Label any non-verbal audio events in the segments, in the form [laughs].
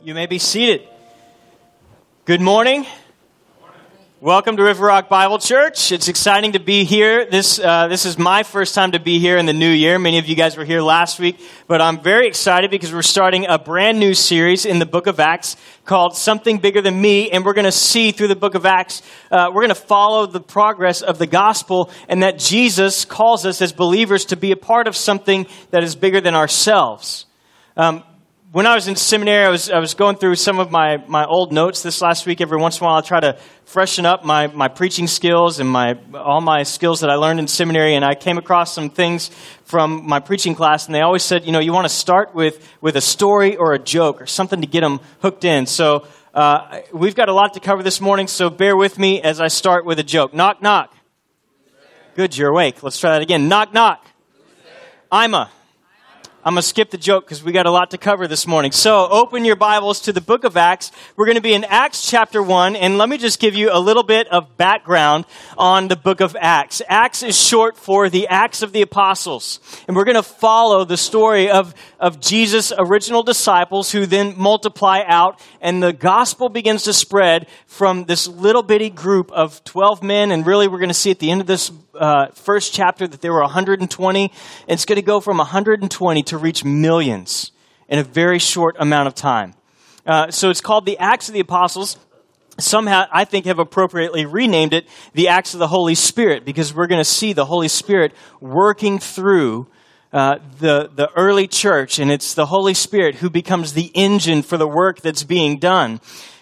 You may be seated. Good morning. Welcome to River Rock Bible Church. It's exciting to be here. This uh, this is my first time to be here in the new year. Many of you guys were here last week, but I'm very excited because we're starting a brand new series in the Book of Acts called "Something Bigger Than Me," and we're going to see through the Book of Acts. Uh, we're going to follow the progress of the gospel, and that Jesus calls us as believers to be a part of something that is bigger than ourselves. Um, when I was in seminary, I was, I was going through some of my, my old notes this last week. Every once in a while, I try to freshen up my, my preaching skills and my, all my skills that I learned in seminary. And I came across some things from my preaching class, and they always said, you know, you want to start with, with a story or a joke or something to get them hooked in. So uh, we've got a lot to cover this morning, so bear with me as I start with a joke. Knock, knock. Good, you're awake. Let's try that again. Knock, knock. I'm a. I'm going to skip the joke because we got a lot to cover this morning. So open your Bibles to the book of Acts. We're going to be in Acts chapter 1, and let me just give you a little bit of background on the book of Acts. Acts is short for the Acts of the Apostles, and we're going to follow the story of, of Jesus' original disciples who then multiply out, and the gospel begins to spread from this little bitty group of 12 men, and really we're going to see at the end of this uh, first chapter that there were 120. And it's going to go from 120 to reach millions in a very short amount of time. Uh, so it's called the Acts of the Apostles. Somehow, I think, have appropriately renamed it the Acts of the Holy Spirit because we're going to see the Holy Spirit working through uh, the, the early church, and it's the Holy Spirit who becomes the engine for the work that's being done.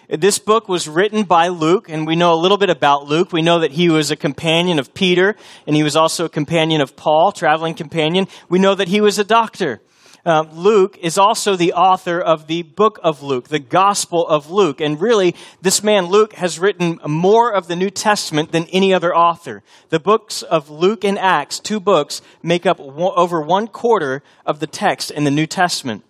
This book was written by Luke, and we know a little bit about Luke. We know that he was a companion of Peter, and he was also a companion of Paul, traveling companion. We know that he was a doctor. Uh, Luke is also the author of the book of Luke, the Gospel of Luke. And really, this man Luke has written more of the New Testament than any other author. The books of Luke and Acts, two books, make up over one quarter of the text in the New Testament.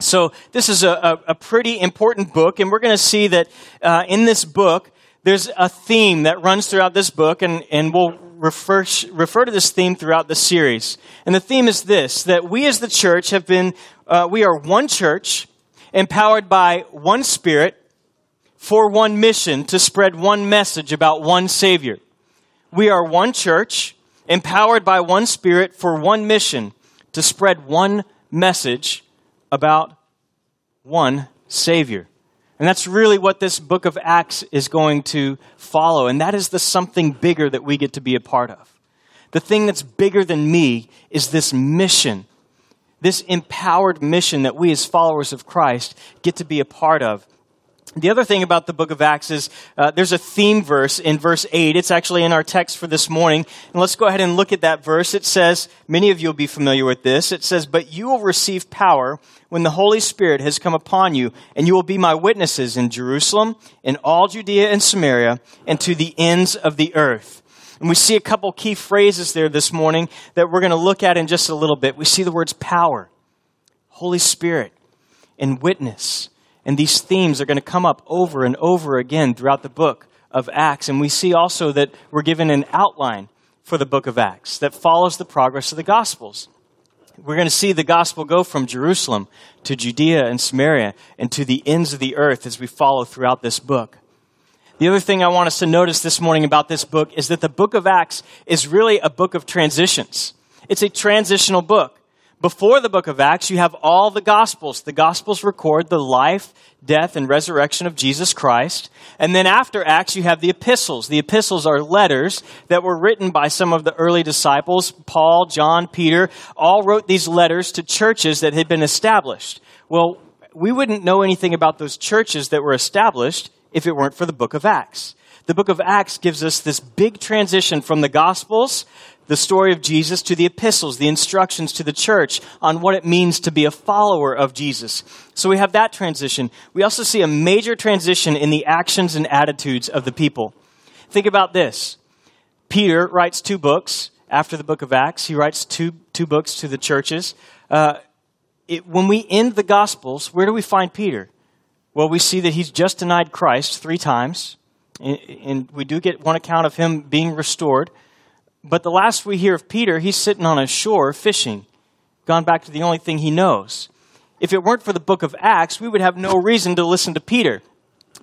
So this is a, a, pretty important book, and we're going to see that uh, in this book, there's a theme that runs throughout this book, and, and we'll refer, refer to this theme throughout the series. And the theme is this, that we as the church have been, uh, we are one church, empowered by one spirit, for one mission, to spread one message about one Savior. We are one church, empowered by one spirit, for one mission, to spread one message about one Savior. And that's really what this book of Acts is going to follow. And that is the something bigger that we get to be a part of. The thing that's bigger than me is this mission, this empowered mission that we as followers of Christ get to be a part of. The other thing about the book of Acts is uh, there's a theme verse in verse 8. It's actually in our text for this morning. And let's go ahead and look at that verse. It says, many of you will be familiar with this. It says, But you will receive power when the Holy Spirit has come upon you, and you will be my witnesses in Jerusalem, in all Judea and Samaria, and to the ends of the earth. And we see a couple key phrases there this morning that we're going to look at in just a little bit. We see the words power, Holy Spirit, and witness. And these themes are going to come up over and over again throughout the book of Acts. And we see also that we're given an outline for the book of Acts that follows the progress of the Gospels. We're going to see the gospel go from Jerusalem to Judea and Samaria and to the ends of the earth as we follow throughout this book. The other thing I want us to notice this morning about this book is that the book of Acts is really a book of transitions. It's a transitional book. Before the book of Acts, you have all the Gospels. The Gospels record the life, death, and resurrection of Jesus Christ. And then after Acts, you have the epistles. The epistles are letters that were written by some of the early disciples. Paul, John, Peter, all wrote these letters to churches that had been established. Well, we wouldn't know anything about those churches that were established if it weren't for the book of Acts. The book of Acts gives us this big transition from the Gospels the story of Jesus to the epistles, the instructions to the church on what it means to be a follower of Jesus. So we have that transition. We also see a major transition in the actions and attitudes of the people. Think about this. Peter writes two books after the book of Acts. He writes two, two books to the churches. Uh, it, when we end the Gospels, where do we find Peter? Well, we see that he's just denied Christ three times. And, and we do get one account of him being restored. But the last we hear of Peter, he's sitting on a shore fishing, gone back to the only thing he knows. if it weren't for the book of Acts, we would have no reason to listen to Peter.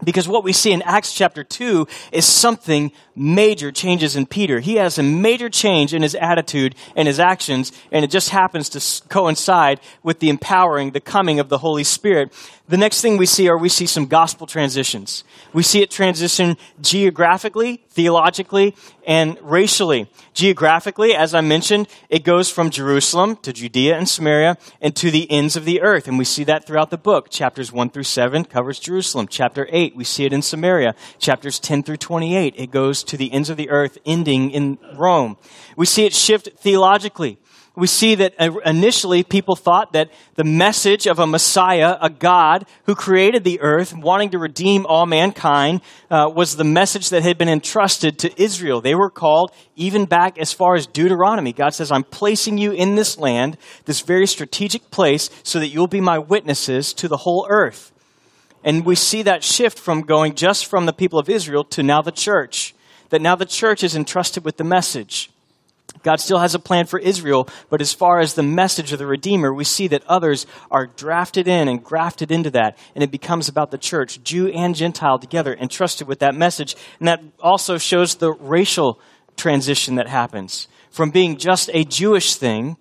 Because what we see in Acts chapter 2 is something major changes in Peter. He has a major change in his attitude and his actions, and it just happens to coincide with the empowering, the coming of the Holy Spirit. The next thing we see are we see some gospel transitions. We see it transition geographically, theologically, and racially. Geographically, as I mentioned, it goes from Jerusalem to Judea and Samaria and to the ends of the earth. And we see that throughout the book. Chapters 1 through 7 covers Jerusalem. Chapter 8, we see it in Samaria. Chapters 10 through 28, it goes to the ends of the earth, ending in Rome. We see it shift theologically we see that uh, initially people thought that the message of a Messiah, a God who created the earth, wanting to redeem all mankind, uh, was the message that had been entrusted to Israel. They were called even back as far as Deuteronomy. God says, I'm placing you in this land, this very strategic place, so that you'll be my witnesses to the whole earth. And we see that shift from going just from the people of Israel to now the church. That now the church is entrusted with the message. God still has a plan for Israel, but as far as the message of the Redeemer, we see that others are drafted in and grafted into that, and it becomes about the church, Jew and Gentile together, entrusted with that message. And that also shows the racial transition that happens from being just a Jewish thing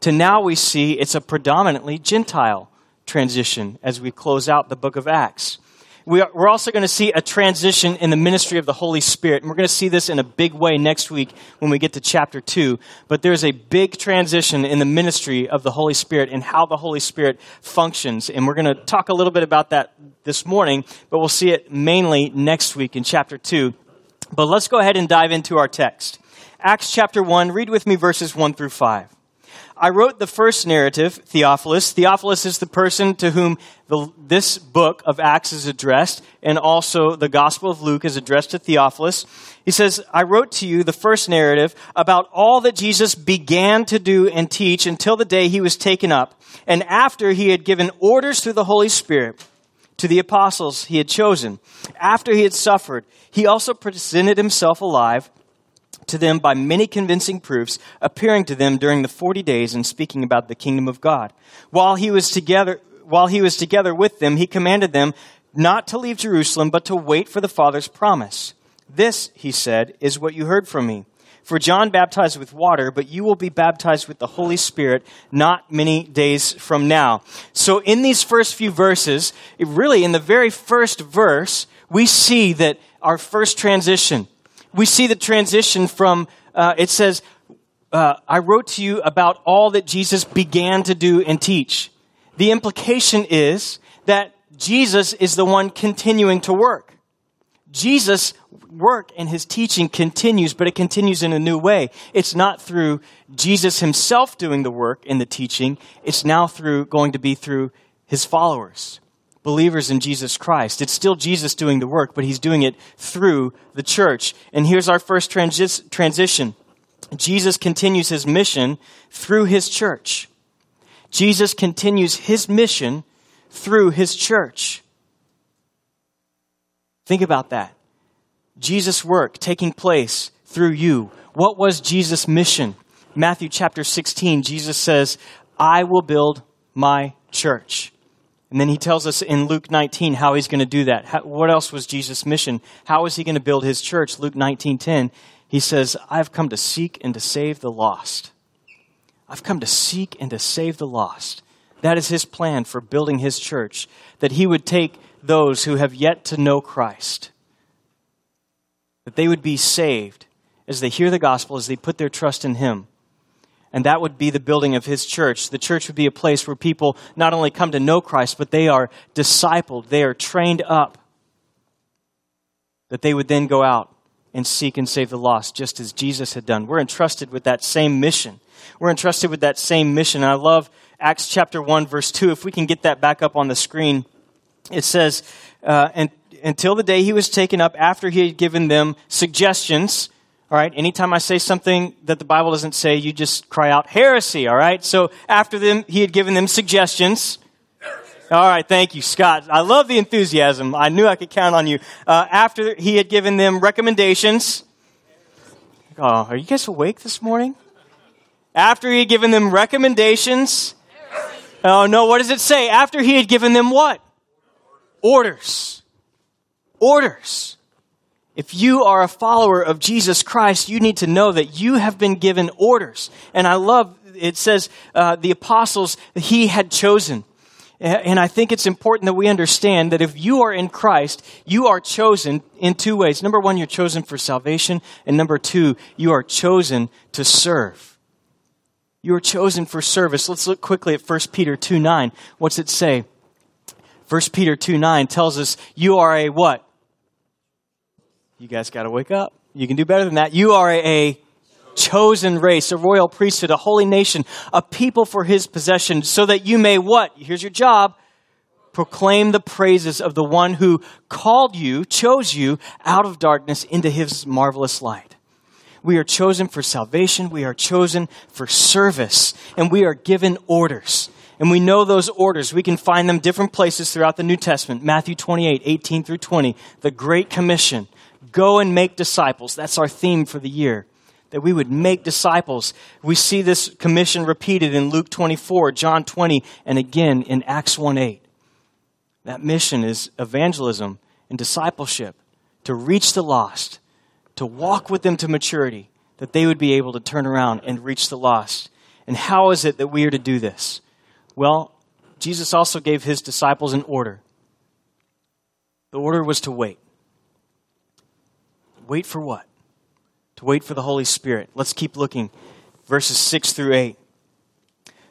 to now we see it's a predominantly Gentile transition as we close out the book of Acts we are, we're also going to see a transition in the ministry of the Holy Spirit. And we're going to see this in a big way next week when we get to chapter 2. But there's a big transition in the ministry of the Holy Spirit and how the Holy Spirit functions. And we're going to talk a little bit about that this morning, but we'll see it mainly next week in chapter 2. But let's go ahead and dive into our text. Acts chapter 1, read with me verses 1 through 5. I wrote the first narrative, Theophilus. Theophilus is the person to whom the, this book of Acts is addressed, and also the Gospel of Luke is addressed to Theophilus. He says, I wrote to you the first narrative about all that Jesus began to do and teach until the day he was taken up, and after he had given orders through the Holy Spirit to the apostles he had chosen. After he had suffered, he also presented himself alive to them by many convincing proofs, appearing to them during the 40 days and speaking about the kingdom of God. While he was together, while he was together with them, he commanded them not to leave Jerusalem, but to wait for the Father's promise. This, he said, is what you heard from me. For John baptized with water, but you will be baptized with the Holy Spirit not many days from now. So in these first few verses, really in the very first verse, we see that our first transition, we see the transition from, uh, it says, uh, I wrote to you about all that Jesus began to do and teach. The implication is that Jesus is the one continuing to work. Jesus' work and his teaching continues, but it continues in a new way. It's not through Jesus himself doing the work in the teaching. It's now through, going to be through his followers believers in Jesus Christ. It's still Jesus doing the work, but he's doing it through the church. And here's our first transi- transition Jesus continues his mission through his church. Jesus continues his mission through his church. Think about that. Jesus' work taking place through you. What was Jesus' mission? Matthew chapter 16, Jesus says, I will build my church. And then he tells us in Luke 19 how he's going to do that. How, what else was Jesus' mission? How is he going to build his church? Luke 19:10, he says, "I've come to seek and to save the lost." I've come to seek and to save the lost. That is his plan for building his church, that he would take those who have yet to know Christ, that they would be saved as they hear the gospel, as they put their trust in him and that would be the building of his church. The church would be a place where people not only come to know Christ, but they are discipled, they are trained up, that they would then go out and seek and save the lost, just as Jesus had done. We're entrusted with that same mission. We're entrusted with that same mission. And I love Acts chapter 1, verse 2. If we can get that back up on the screen, it says, uh, and, until the day he was taken up after he had given them suggestions all right, anytime I say something that the Bible doesn't say, you just cry out heresy, all right? So after them, he had given them suggestions. All right, thank you, Scott. I love the enthusiasm. I knew I could count on you. Uh, after he had given them recommendations. Oh, are you guys awake this morning? After he had given them recommendations. Oh, no, what does it say? After he had given them what? Orders. Orders. If you are a follower of Jesus Christ, you need to know that you have been given orders. And I love, it says, uh, the apostles he had chosen. And I think it's important that we understand that if you are in Christ, you are chosen in two ways. Number one, you're chosen for salvation. And number two, you are chosen to serve. You are chosen for service. Let's look quickly at 1 Peter 2 9. What's it say? 1 Peter 2 9 tells us you are a what? You guys got to wake up. You can do better than that. You are a chosen race, a royal priesthood, a holy nation, a people for his possession, so that you may what? Here's your job. Proclaim the praises of the one who called you, chose you out of darkness into his marvelous light. We are chosen for salvation. We are chosen for service. And we are given orders. And we know those orders. We can find them different places throughout the New Testament. Matthew 28, 18 through 20. The Great Commission. Go and make disciples. That's our theme for the year that we would make disciples. We see this commission repeated in Luke 24, John 20, and again in Acts 1 8. That mission is evangelism and discipleship to reach the lost, to walk with them to maturity, that they would be able to turn around and reach the lost. And how is it that we are to do this? Well, Jesus also gave his disciples an order. The order was to wait. Wait for what? to wait for the Holy Spirit. Let's keep looking. Verses 6 through 8.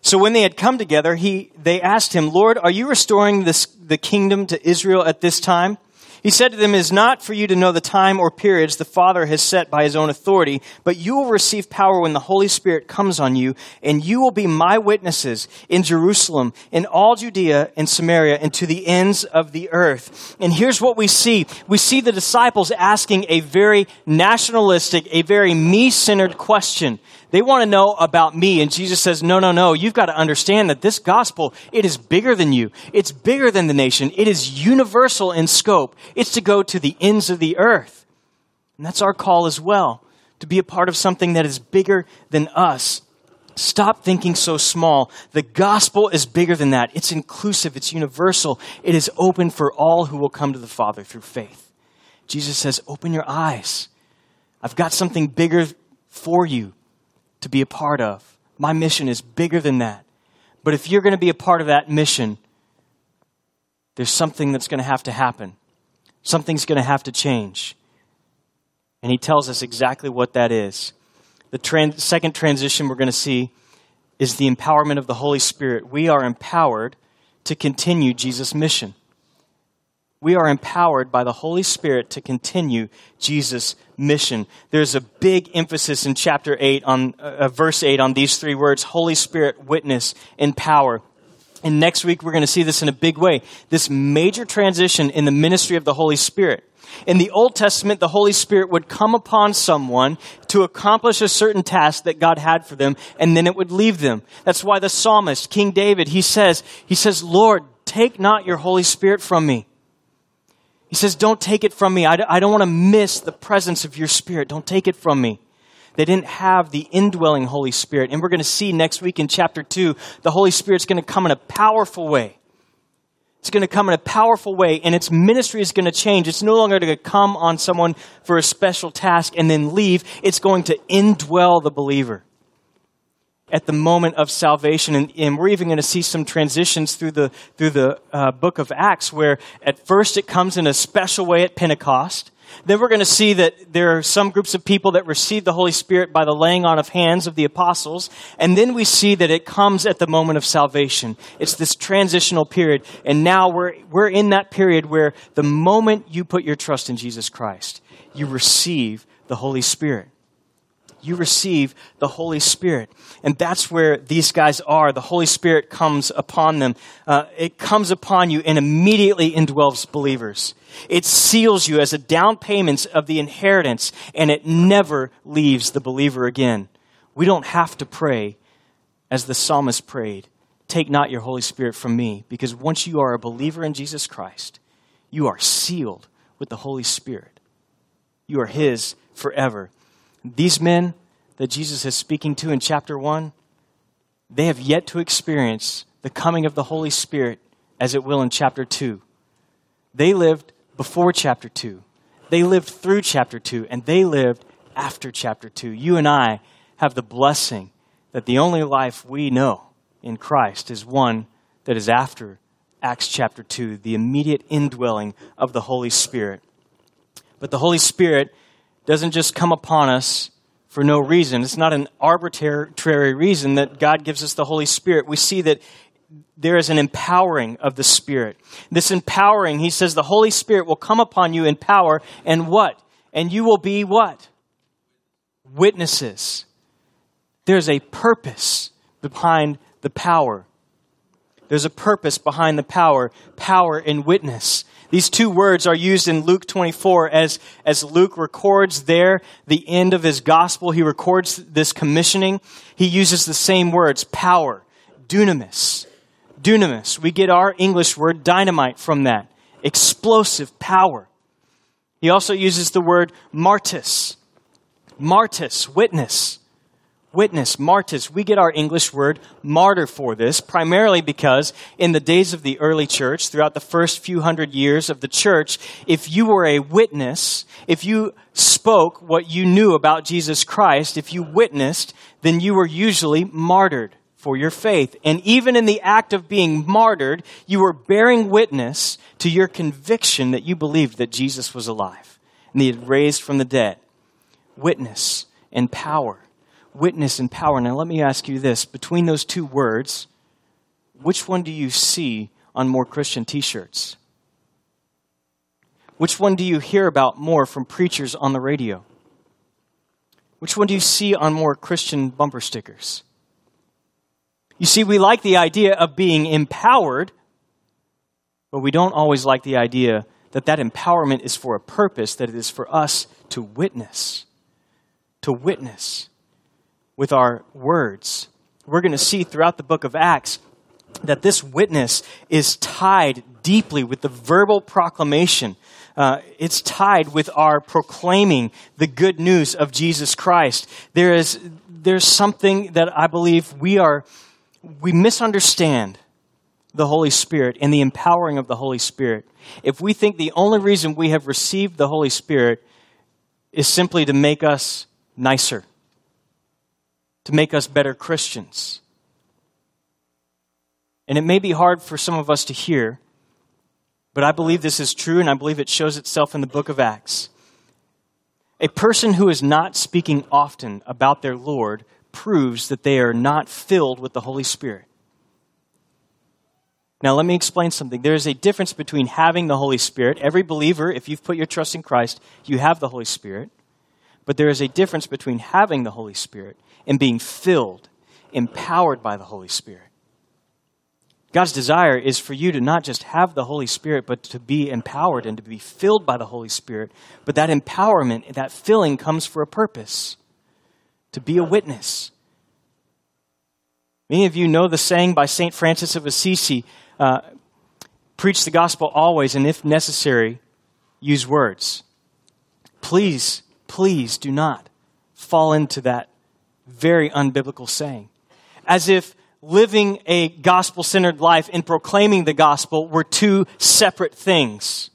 So when they had come together, he, they asked him, Lord, are you restoring this, the kingdom to Israel at this time? He said to them, It is not for you to know the time or periods the Father has set by his own authority, but you will receive power when the Holy Spirit comes on you, and you will be my witnesses in Jerusalem, in all Judea and Samaria, and to the ends of the earth. And here's what we see. We see the disciples asking a very nationalistic, a very me-centered question. They want to know about me. And Jesus says, no, no, no. You've got to understand that this gospel, it is bigger than you. It's bigger than the nation. It is universal in scope. It's to go to the ends of the earth. And that's our call as well, to be a part of something that is bigger than us. Stop thinking so small. The gospel is bigger than that. It's inclusive. It's universal. It is open for all who will come to the Father through faith. Jesus says, open your eyes. I've got something bigger for you to be a part of. My mission is bigger than that. But if you're going to be a part of that mission, there's something that's going to have to happen. Something's going to have to change. And he tells us exactly what that is. The trans- second transition we're going to see is the empowerment of the Holy Spirit. We are empowered to continue Jesus' mission we are empowered by the Holy Spirit to continue Jesus' mission. There's a big emphasis in chapter 8 on uh, verse 8 on these three words, Holy Spirit, witness, and power. And next week we're going to see this in a big way. This major transition in the ministry of the Holy Spirit. In the Old Testament, the Holy Spirit would come upon someone to accomplish a certain task that God had for them, and then it would leave them. That's why the psalmist, King David, he says, he says, Lord, take not your Holy Spirit from me. He says, Don't take it from me. I, I don't want to miss the presence of your Spirit. Don't take it from me. They didn't have the indwelling Holy Spirit. And we're going to see next week in chapter 2, the Holy Spirit's going to come in a powerful way. It's going to come in a powerful way, and its ministry is going to change. It's no longer going to come on someone for a special task and then leave. It's going to indwell the believer at the moment of salvation. And, and we're even going to see some transitions through the, through the uh, book of Acts where at first it comes in a special way at Pentecost. Then we're going to see that there are some groups of people that receive the Holy Spirit by the laying on of hands of the apostles. And then we see that it comes at the moment of salvation. It's this transitional period. And now we're, we're in that period where the moment you put your trust in Jesus Christ, you receive the Holy Spirit you receive the Holy Spirit. And that's where these guys are. The Holy Spirit comes upon them. Uh, it comes upon you and immediately indwells believers. It seals you as a down payment of the inheritance, and it never leaves the believer again. We don't have to pray as the psalmist prayed Take not your Holy Spirit from me, because once you are a believer in Jesus Christ, you are sealed with the Holy Spirit. You are His forever. These men that Jesus is speaking to in chapter 1, they have yet to experience the coming of the Holy Spirit as it will in chapter 2. They lived before chapter 2. They lived through chapter 2, and they lived after chapter 2. You and I have the blessing that the only life we know in Christ is one that is after Acts chapter 2, the immediate indwelling of the Holy Spirit. But the Holy Spirit doesn't just come upon us for no reason. It's not an arbitrary reason that God gives us the Holy Spirit. We see that there is an empowering of the Spirit. This empowering, he says, the Holy Spirit will come upon you in power, and what? And you will be what? Witnesses. There's a purpose behind the power. There's a purpose behind the power, power and witness. These two words are used in Luke 24 as, as Luke records there the end of his gospel. He records this commissioning. He uses the same words, power, dunamis. Dunamis. We get our English word dynamite from that. Explosive power. He also uses the word martis. Martis, witness witness, martyrs. We get our English word martyr for this, primarily because in the days of the early church, throughout the first few hundred years of the church, if you were a witness, if you spoke what you knew about Jesus Christ, if you witnessed, then you were usually martyred for your faith. And even in the act of being martyred, you were bearing witness to your conviction that you believed that Jesus was alive and he had raised from the dead. Witness and power witness and power. Now, let me ask you this between those two words, which one do you see on more Christian t shirts? Which one do you hear about more from preachers on the radio? Which one do you see on more Christian bumper stickers? You see, we like the idea of being empowered, but we don't always like the idea that that empowerment is for a purpose, that it is for us to witness. To witness with our words. We're going to see throughout the book of Acts that this witness is tied deeply with the verbal proclamation. Uh, it's tied with our proclaiming the good news of Jesus Christ. There is there's something that I believe we are we misunderstand the Holy Spirit and the empowering of the Holy Spirit. If we think the only reason we have received the Holy Spirit is simply to make us nicer, to make us better Christians. And it may be hard for some of us to hear, but I believe this is true, and I believe it shows itself in the book of Acts. A person who is not speaking often about their Lord proves that they are not filled with the Holy Spirit. Now, let me explain something. There is a difference between having the Holy Spirit. Every believer, if you've put your trust in Christ, you have the Holy Spirit. But there is a difference between having the Holy Spirit and being filled, empowered by the Holy Spirit. God's desire is for you to not just have the Holy Spirit, but to be empowered and to be filled by the Holy Spirit. But that empowerment, that filling comes for a purpose to be a witness. Many of you know the saying by St. Francis of Assisi uh, preach the gospel always, and if necessary, use words. Please, please do not fall into that very unbiblical saying. As if living a gospel centered life and proclaiming the gospel were two separate things.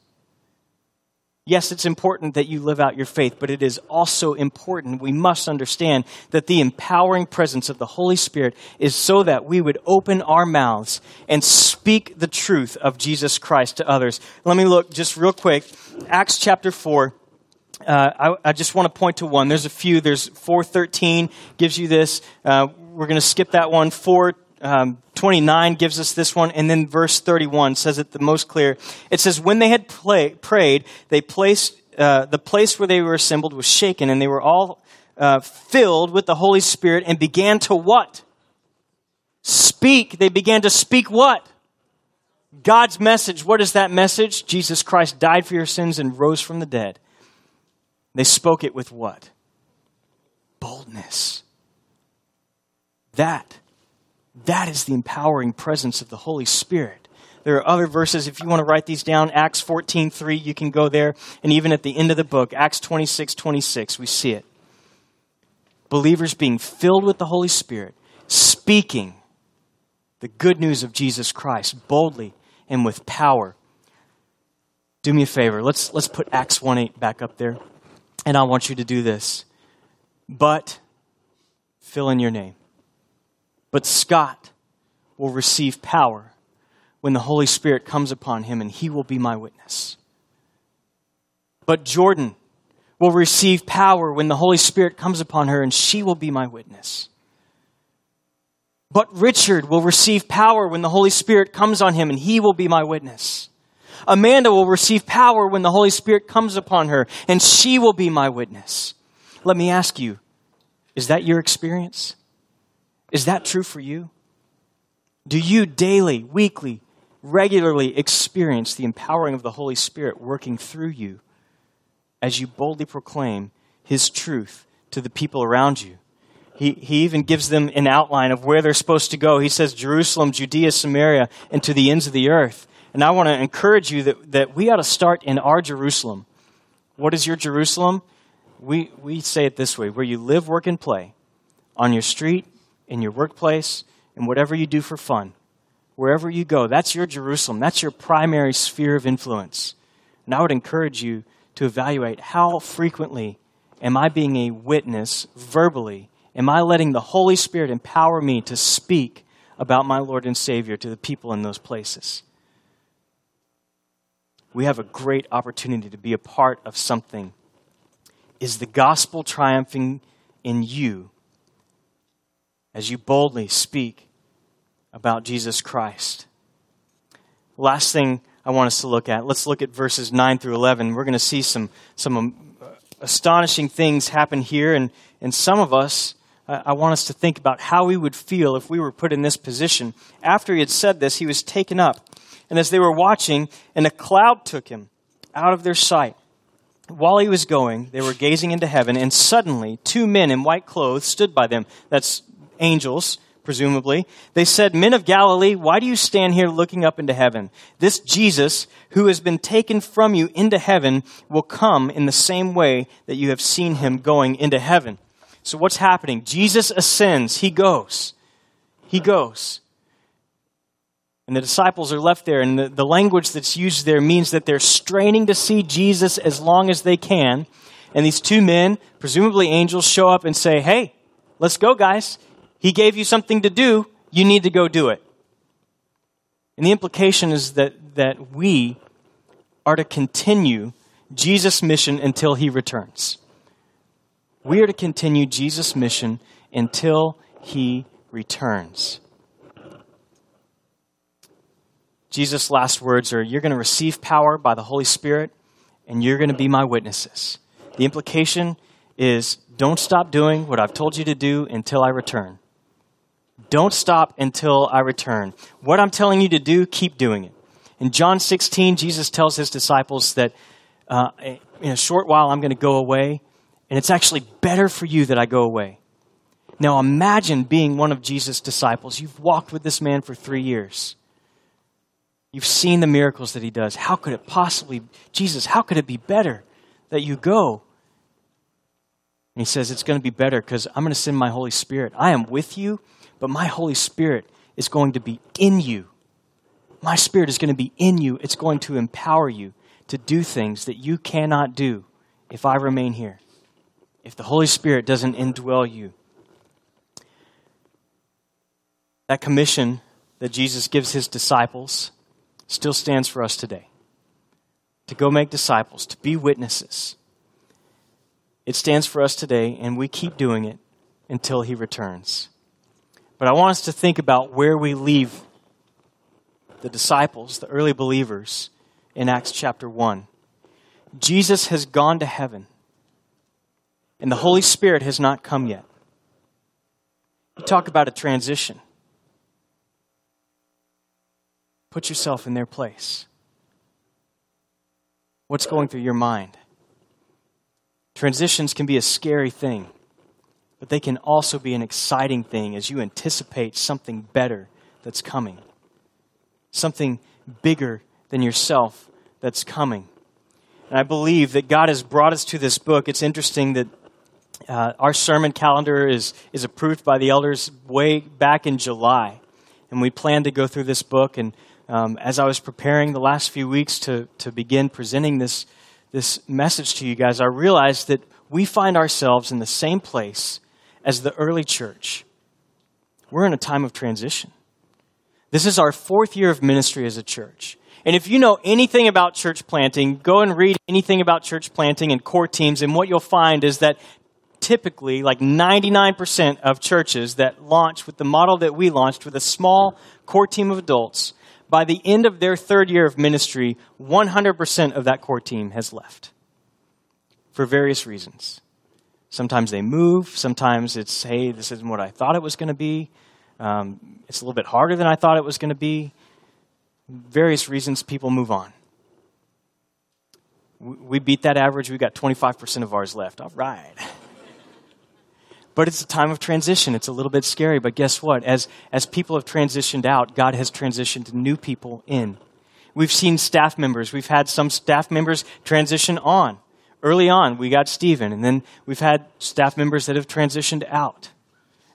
Yes, it's important that you live out your faith, but it is also important, we must understand that the empowering presence of the Holy Spirit is so that we would open our mouths and speak the truth of Jesus Christ to others. Let me look just real quick. Acts chapter 4 uh, I, I, just want to point to one. There's a few. There's 413 gives you this. Uh, we're going to skip that one. 429 um, gives us this one. And then verse 31 says it the most clear. It says, When they had play, prayed, they placed, uh, the place where they were assembled was shaken, and they were all uh, filled with the Holy Spirit and began to what? Speak. They began to speak what? God's message. What is that message? Jesus Christ died for your sins and rose from the dead. They spoke it with what? Boldness. That, that is the empowering presence of the Holy Spirit. There are other verses, if you want to write these down, Acts 14, 3, you can go there. And even at the end of the book, Acts 26, 26, we see it. Believers being filled with the Holy Spirit, speaking the good news of Jesus Christ boldly and with power. Do me a favor. Let's, let's put Acts 1 8 back up there. And I want you to do this. But, fill in your name. But Scott will receive power when the Holy Spirit comes upon him, and he will be my witness. But Jordan will receive power when the Holy Spirit comes upon her, and she will be my witness. But Richard will receive power when the Holy Spirit comes on him, and he will be my witness. Amanda will receive power when the Holy Spirit comes upon her, and she will be my witness. Let me ask you, is that your experience? Is that true for you? Do you daily, weekly, regularly experience the empowering of the Holy Spirit working through you as you boldly proclaim His truth to the people around you? He, he even gives them an outline of where they're supposed to go. He says, Jerusalem, Judea, Samaria, and to the ends of the earth. And I want to encourage you that, that we ought to start in our Jerusalem. What is your Jerusalem? We, we say it this way where you live, work, and play on your street, in your workplace, and whatever you do for fun. Wherever you go, that's your Jerusalem. That's your primary sphere of influence. And I would encourage you to evaluate how frequently am I being a witness verbally Am I letting the Holy Spirit empower me to speak about my Lord and Savior to the people in those places? We have a great opportunity to be a part of something. Is the gospel triumphing in you as you boldly speak about Jesus Christ? Last thing I want us to look at, let's look at verses 9 through 11. We're going to see some, some um, astonishing things happen here, and, and some of us I want us to think about how we would feel if we were put in this position. After he had said this, he was taken up. And as they were watching, and a cloud took him out of their sight. While he was going, they were gazing into heaven, and suddenly two men in white clothes stood by them. That's angels, presumably. They said, Men of Galilee, why do you stand here looking up into heaven? This Jesus, who has been taken from you into heaven, will come in the same way that you have seen him going into heaven. So what's happening? Jesus ascends. He goes. He goes. And the disciples are left there, and the, the language that's used there means that they're straining to see Jesus as long as they can. And these two men, presumably angels, show up and say, Hey, let's go, guys. He gave you something to do. You need to go do it. And the implication is that, that we are to continue Jesus' mission until he returns. We are to continue Jesus' mission until he returns. Jesus' last words are You're going to receive power by the Holy Spirit, and you're going to be my witnesses. The implication is don't stop doing what I've told you to do until I return. Don't stop until I return. What I'm telling you to do, keep doing it. In John 16, Jesus tells his disciples that uh, in a short while I'm going to go away, and it's actually better for you that I go away. Now imagine being one of Jesus' disciples. You've walked with this man for three years. You've seen the miracles that he does. How could it possibly, Jesus, how could it be better that you go? And he says, It's going to be better because I'm going to send my Holy Spirit. I am with you, but my Holy Spirit is going to be in you. My Spirit is going to be in you. It's going to empower you to do things that you cannot do if I remain here if the Holy Spirit doesn't indwell you. That commission that Jesus gives his disciples still stands for us today to go make disciples, to be witnesses. It stands for us today, and we keep doing it until he returns. But I want us to think about where we leave the disciples, the early believers, in Acts chapter 1. Jesus has gone to heaven and the Holy Spirit has not come yet. You talk about a transition. Put yourself in their place. What's going through your mind? Transitions can be a scary thing, but they can also be an exciting thing as you anticipate something better that's coming, something bigger than yourself that's coming. And I believe that God has brought us to this book. It's interesting that uh, our sermon calendar is, is approved by the elders way back in July. And we plan to go through this book. And um, as I was preparing the last few weeks to, to begin presenting this, this message to you guys, I realized that we find ourselves in the same place as the early church. We're in a time of transition. This is our fourth year of ministry as a church. And if you know anything about church planting, go and read anything about church planting and core teams, and what you'll find is that typically, like 99% of churches that launch with the model that we launched with a small core team of adults, by the end of their third year of ministry, 100% of that core team has left for various reasons. Sometimes they move, sometimes it's, hey, this isn't what I thought it was going to be. Um, it's a little bit harder than I thought it was going to be. Various reasons people move on. We beat that average. We got 25% of ours left. All right. But it's a time of transition. It's a little bit scary. But guess what? As, as people have transitioned out, God has transitioned new people in. We've seen staff members. We've had some staff members transition on. Early on, we got Stephen, and then we've had staff members that have transitioned out.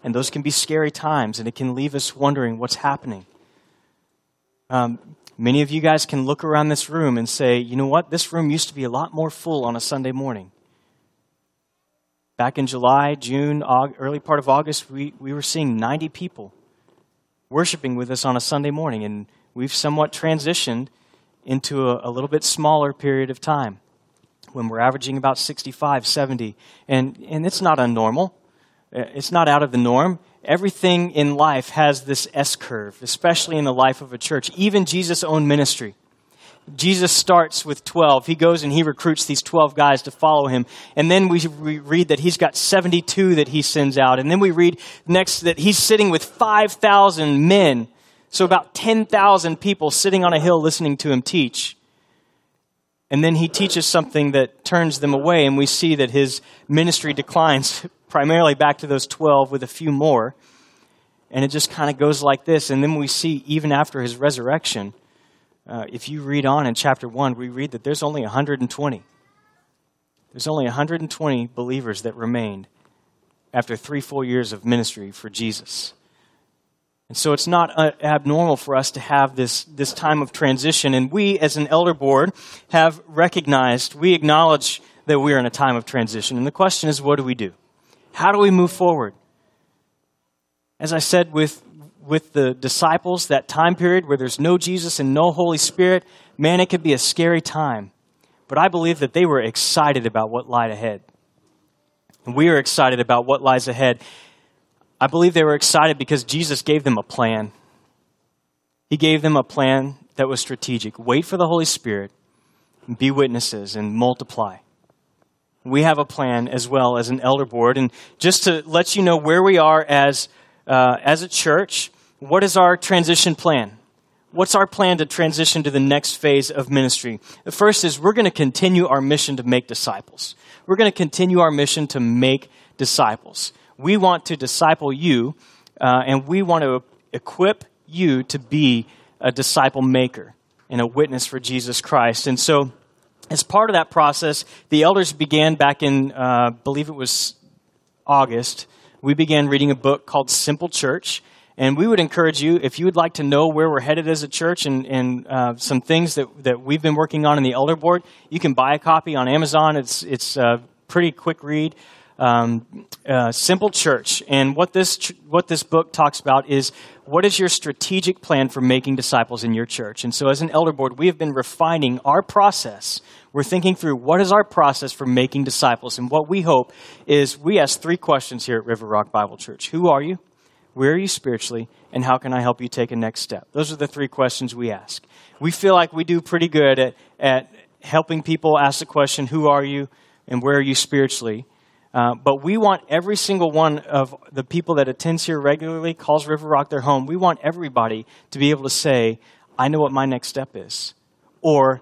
And those can be scary times, and it can leave us wondering what's happening. Um, many of you guys can look around this room and say, you know what? This room used to be a lot more full on a Sunday morning. Back in July, June, August, early part of August, we, we were seeing 90 people worshiping with us on a Sunday morning, and we've somewhat transitioned into a, a little bit smaller period of time when we're averaging about 65, 70. And, and it's not unnormal, uh, it's not out of the norm. Everything in life has this S curve, especially in the life of a church, even Jesus' own ministry. Jesus starts with 12. He goes and he recruits these 12 guys to follow him. And then we read that he's got 72 that he sends out. And then we read next that he's sitting with 5,000 men. So about 10,000 people sitting on a hill listening to him teach. And then he teaches something that turns them away. And we see that his ministry declines [laughs] primarily back to those 12 with a few more. And it just kind of goes like this. And then we see, even after his resurrection, uh, if you read on in chapter 1, we read that there's only 120. There's only 120 believers that remained after three full years of ministry for Jesus. And so it's not uh, abnormal for us to have this, this time of transition. And we, as an elder board, have recognized, we acknowledge that we are in a time of transition. And the question is, what do we do? How do we move forward? As I said with with the disciples, that time period where there's no Jesus and no Holy Spirit, man, it could be a scary time. But I believe that they were excited about what lied ahead. And we are excited about what lies ahead. I believe they were excited because Jesus gave them a plan. He gave them a plan that was strategic. Wait for the Holy Spirit, be witnesses, and multiply. We have a plan as well as an elder board. And just to let you know where we are as, uh, as a church, what is our transition plan? What's our plan to transition to the next phase of ministry? The first is we're going to continue our mission to make disciples. We're going to continue our mission to make disciples. We want to disciple you, uh, and we want to equip you to be a disciple maker and a witness for Jesus Christ. And so, as part of that process, the elders began back in, uh, believe it was August, we began reading a book called Simple Church. And we would encourage you, if you would like to know where we're headed as a church and, and uh, some things that, that we've been working on in the Elder Board, you can buy a copy on Amazon. It's, it's a pretty quick read. Um, uh, Simple Church. And what this, what this book talks about is what is your strategic plan for making disciples in your church? And so, as an Elder Board, we have been refining our process. We're thinking through what is our process for making disciples. And what we hope is we ask three questions here at River Rock Bible Church Who are you? Where are you spiritually? And how can I help you take a next step? Those are the three questions we ask. We feel like we do pretty good at, at helping people ask the question, Who are you? And where are you spiritually? Uh, but we want every single one of the people that attends here regularly, calls River Rock their home, we want everybody to be able to say, I know what my next step is. Or,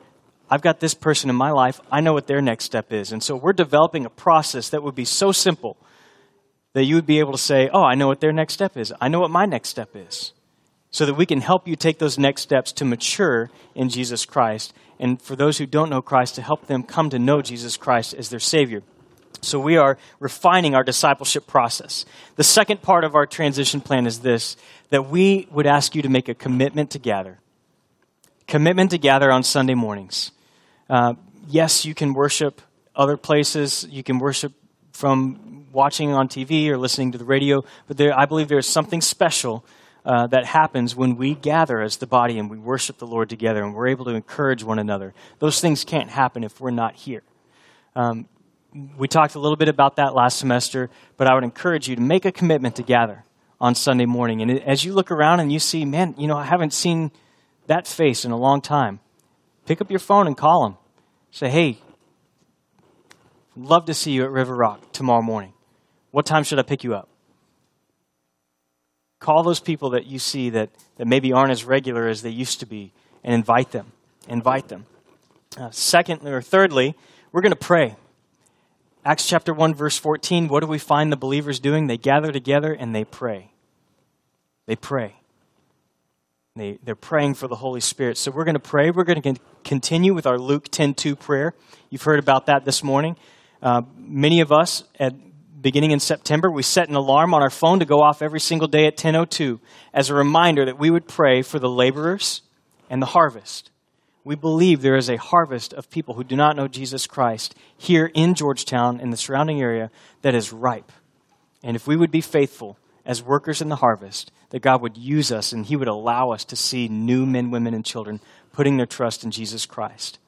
I've got this person in my life, I know what their next step is. And so we're developing a process that would be so simple that you would be able to say, Oh, I know what their next step is. I know what my next step is. So that we can help you take those next steps to mature in Jesus Christ. And for those who don't know Christ, to help them come to know Jesus Christ as their Savior. So we are refining our discipleship process. The second part of our transition plan is this that we would ask you to make a commitment to gather. Commitment to gather on Sunday mornings. Uh, yes, you can worship other places. You can worship from watching on TV or listening to the radio, but there, I believe there's something special uh, that happens when we gather as the body and we worship the Lord together and we're able to encourage one another. Those things can't happen if we're not here. Um, we talked a little bit about that last semester, but I would encourage you to make a commitment to gather on Sunday morning. And as you look around and you see, man, you know, I haven't seen that face in a long time, pick up your phone and call them. Say, hey, love to see you at River Rock tomorrow morning. What time should I pick you up? Call those people that you see that, that maybe aren't as regular as they used to be and invite them. Invite them. Uh, second or thirdly, we're going to pray. Acts chapter 1, verse 14, what do we find the believers doing? They gather together and they pray. They pray. They, they're praying for the Holy Spirit. So we're going to pray. We're going to continue with our Luke 10 2 prayer. You've heard about that this morning. Uh, many of us, at beginning in September, we set an alarm on our phone to go off every single day at 10:02 as a reminder that we would pray for the laborers and the harvest we believe there is a harvest of people who do not know Jesus Christ here in Georgetown and the surrounding area that is ripe. And if we would be faithful as workers in the harvest, that God would use us and He would allow us to see new men, women, and children putting their trust in Jesus Christ.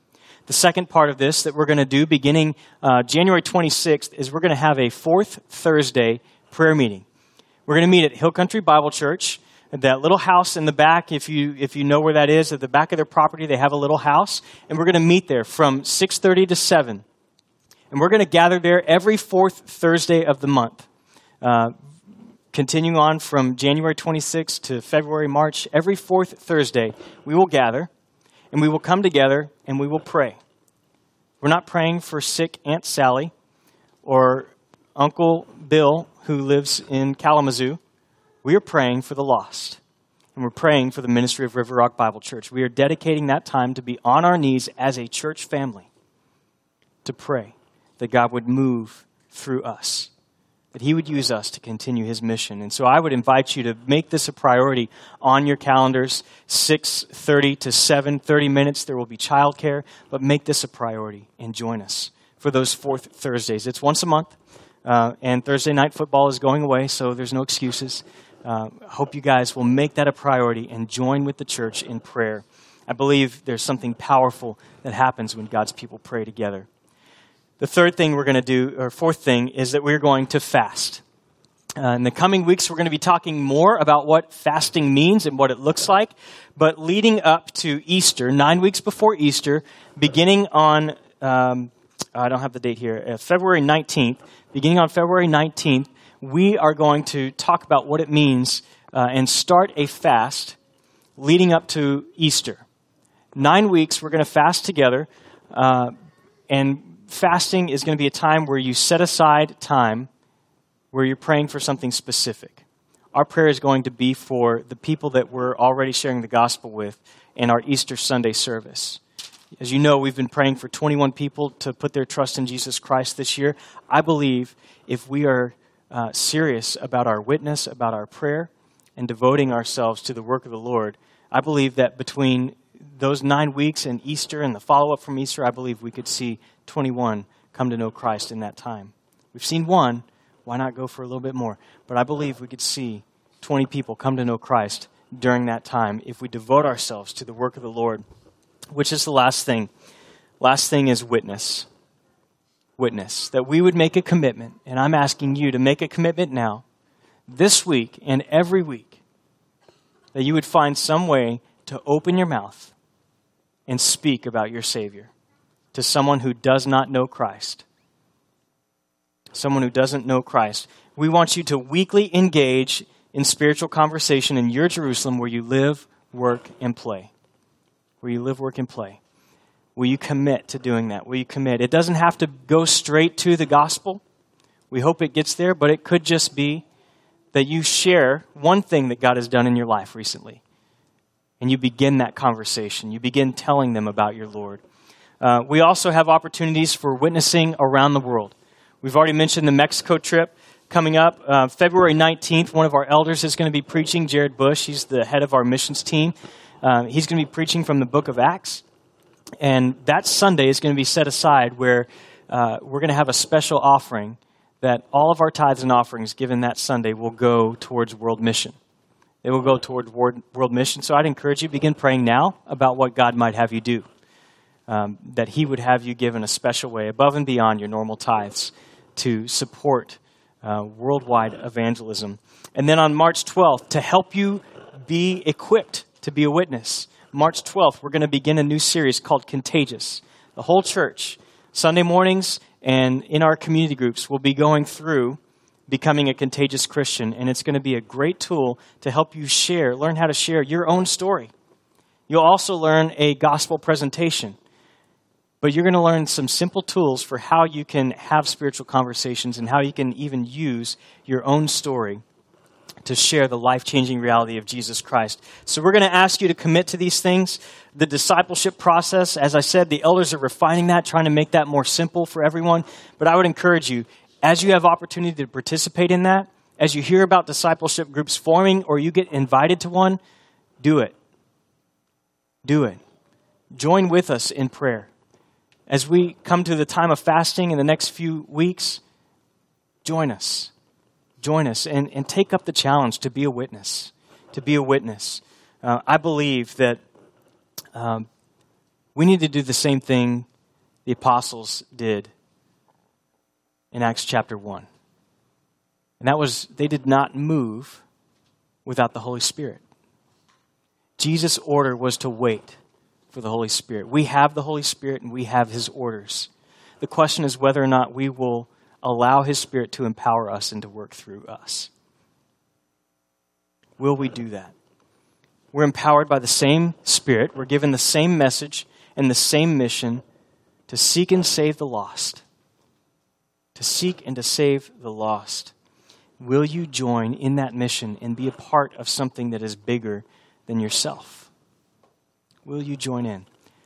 The second part of this that we're going to do beginning uh, January 26th is we're going to have a fourth Thursday prayer meeting. We're going to meet at Hill Country Bible Church that little house in the back, if you, if you know where that is, at the back of their property, they have a little house. And we're going to meet there from 6.30 to 7. And we're going to gather there every fourth Thursday of the month. Uh, continuing on from January 26th to February, March, every fourth Thursday, we will gather and we will come together and we will pray. We're not praying for sick Aunt Sally or Uncle Bill who lives in Kalamazoo we are praying for the lost. And we're praying for the ministry of River Rock Bible Church. We are dedicating that time to be on our knees as a church family to pray that God would move through us, that He would use us to continue His mission. And so I would invite you to make this a priority on your calendars, 6.30 to 7.30 minutes. There will be childcare, but make this a priority and join us for those fourth Thursdays. It's once a month, uh, and Thursday night football is going away, so there's no excuses uh, hope you guys will make that a priority and join with the church in prayer. I believe there's something powerful that happens when God's people pray together. The third thing we're going to do, or fourth thing, is that we're going to fast. Uh, in the coming weeks, we're going to be talking more about what fasting means and what it looks like. But leading up to Easter, nine weeks before Easter, beginning on, um, I don't have the date here, uh, February 19th, beginning on February 19th, we are going to talk about what it means uh, and start a fast leading up to Easter. Nine weeks, we're going to fast together, uh, and fasting is going to be a time where you set aside time where you're praying for something specific. Our prayer is going to be for the people that we're already sharing the gospel with in our Easter Sunday service. As you know, we've been praying for 21 people to put their trust in Jesus Christ this year. I believe if we are uh, serious about our witness, about our prayer, and devoting ourselves to the work of the Lord, I believe that between those nine weeks and Easter and the follow up from Easter, I believe we could see 21 come to know Christ in that time. We've seen one, why not go for a little bit more? But I believe we could see 20 people come to know Christ during that time if we devote ourselves to the work of the Lord, which is the last thing. Last thing is witness witness, that we would make a commitment, and I'm asking you to make a commitment now, this week and every week, that you would find some way to open your mouth and speak about your Savior to someone who does not know Christ. Someone who doesn't know Christ. We want you to weekly engage in spiritual conversation in your Jerusalem where you live, work, and play. Where you live, work, and play. Will you commit to doing that? Will you commit? It doesn't have to go straight to the gospel. We hope it gets there, but it could just be that you share one thing that God has done in your life recently. And you begin that conversation. You begin telling them about your Lord. Uh, we also have opportunities for witnessing around the world. We've already mentioned the Mexico trip coming up. Uh, February 19th, one of our elders is going to be preaching, Jared Bush. He's the head of our missions team. Uh, he's going to be preaching from the book of Acts. And that Sunday is going to be set aside where uh, we're going to have a special offering that all of our tithes and offerings given that Sunday will go towards world mission. They will go towards world mission. So I'd encourage you begin praying now about what God might have you do. Um, that He would have you give in a special way, above and beyond your normal tithes, to support uh, worldwide evangelism. And then on March 12th, to help you be equipped to be a witness, March 12th, we're going to begin a new series called Contagious. The whole church, Sunday mornings and in our community groups, will be going through becoming a contagious Christian. And it's going to be a great tool to help you share, learn how to share your own story. You'll also learn a gospel presentation. But you're going to learn some simple tools for how you can have spiritual conversations and how you can even use your own story to share the life changing reality of Jesus Christ. So, we're going to ask you to commit to these things. The discipleship process, as I said, the elders are refining that, trying to make that more simple for everyone. But I would encourage you, as you have opportunity to participate in that, as you hear about discipleship groups forming or you get invited to one, do it. Do it. Join with us in prayer. As we come to the time of fasting in the next few weeks, join us. Join us and, and take up the challenge to be a witness. To be a witness. Uh, I believe that um, we need to do the same thing the apostles did in Acts chapter 1. And that was, they did not move without the Holy Spirit. Jesus' order was to wait for the Holy Spirit. We have the Holy Spirit and we have His orders. The question is whether or not we will allow His Spirit to empower us and to work through us. Will we do that? We're empowered by the same Spirit. We're given the same message and the same mission to seek and save the lost to seek and to save the lost. Will you join in that mission and be a part of something that is bigger than yourself? Will you join in?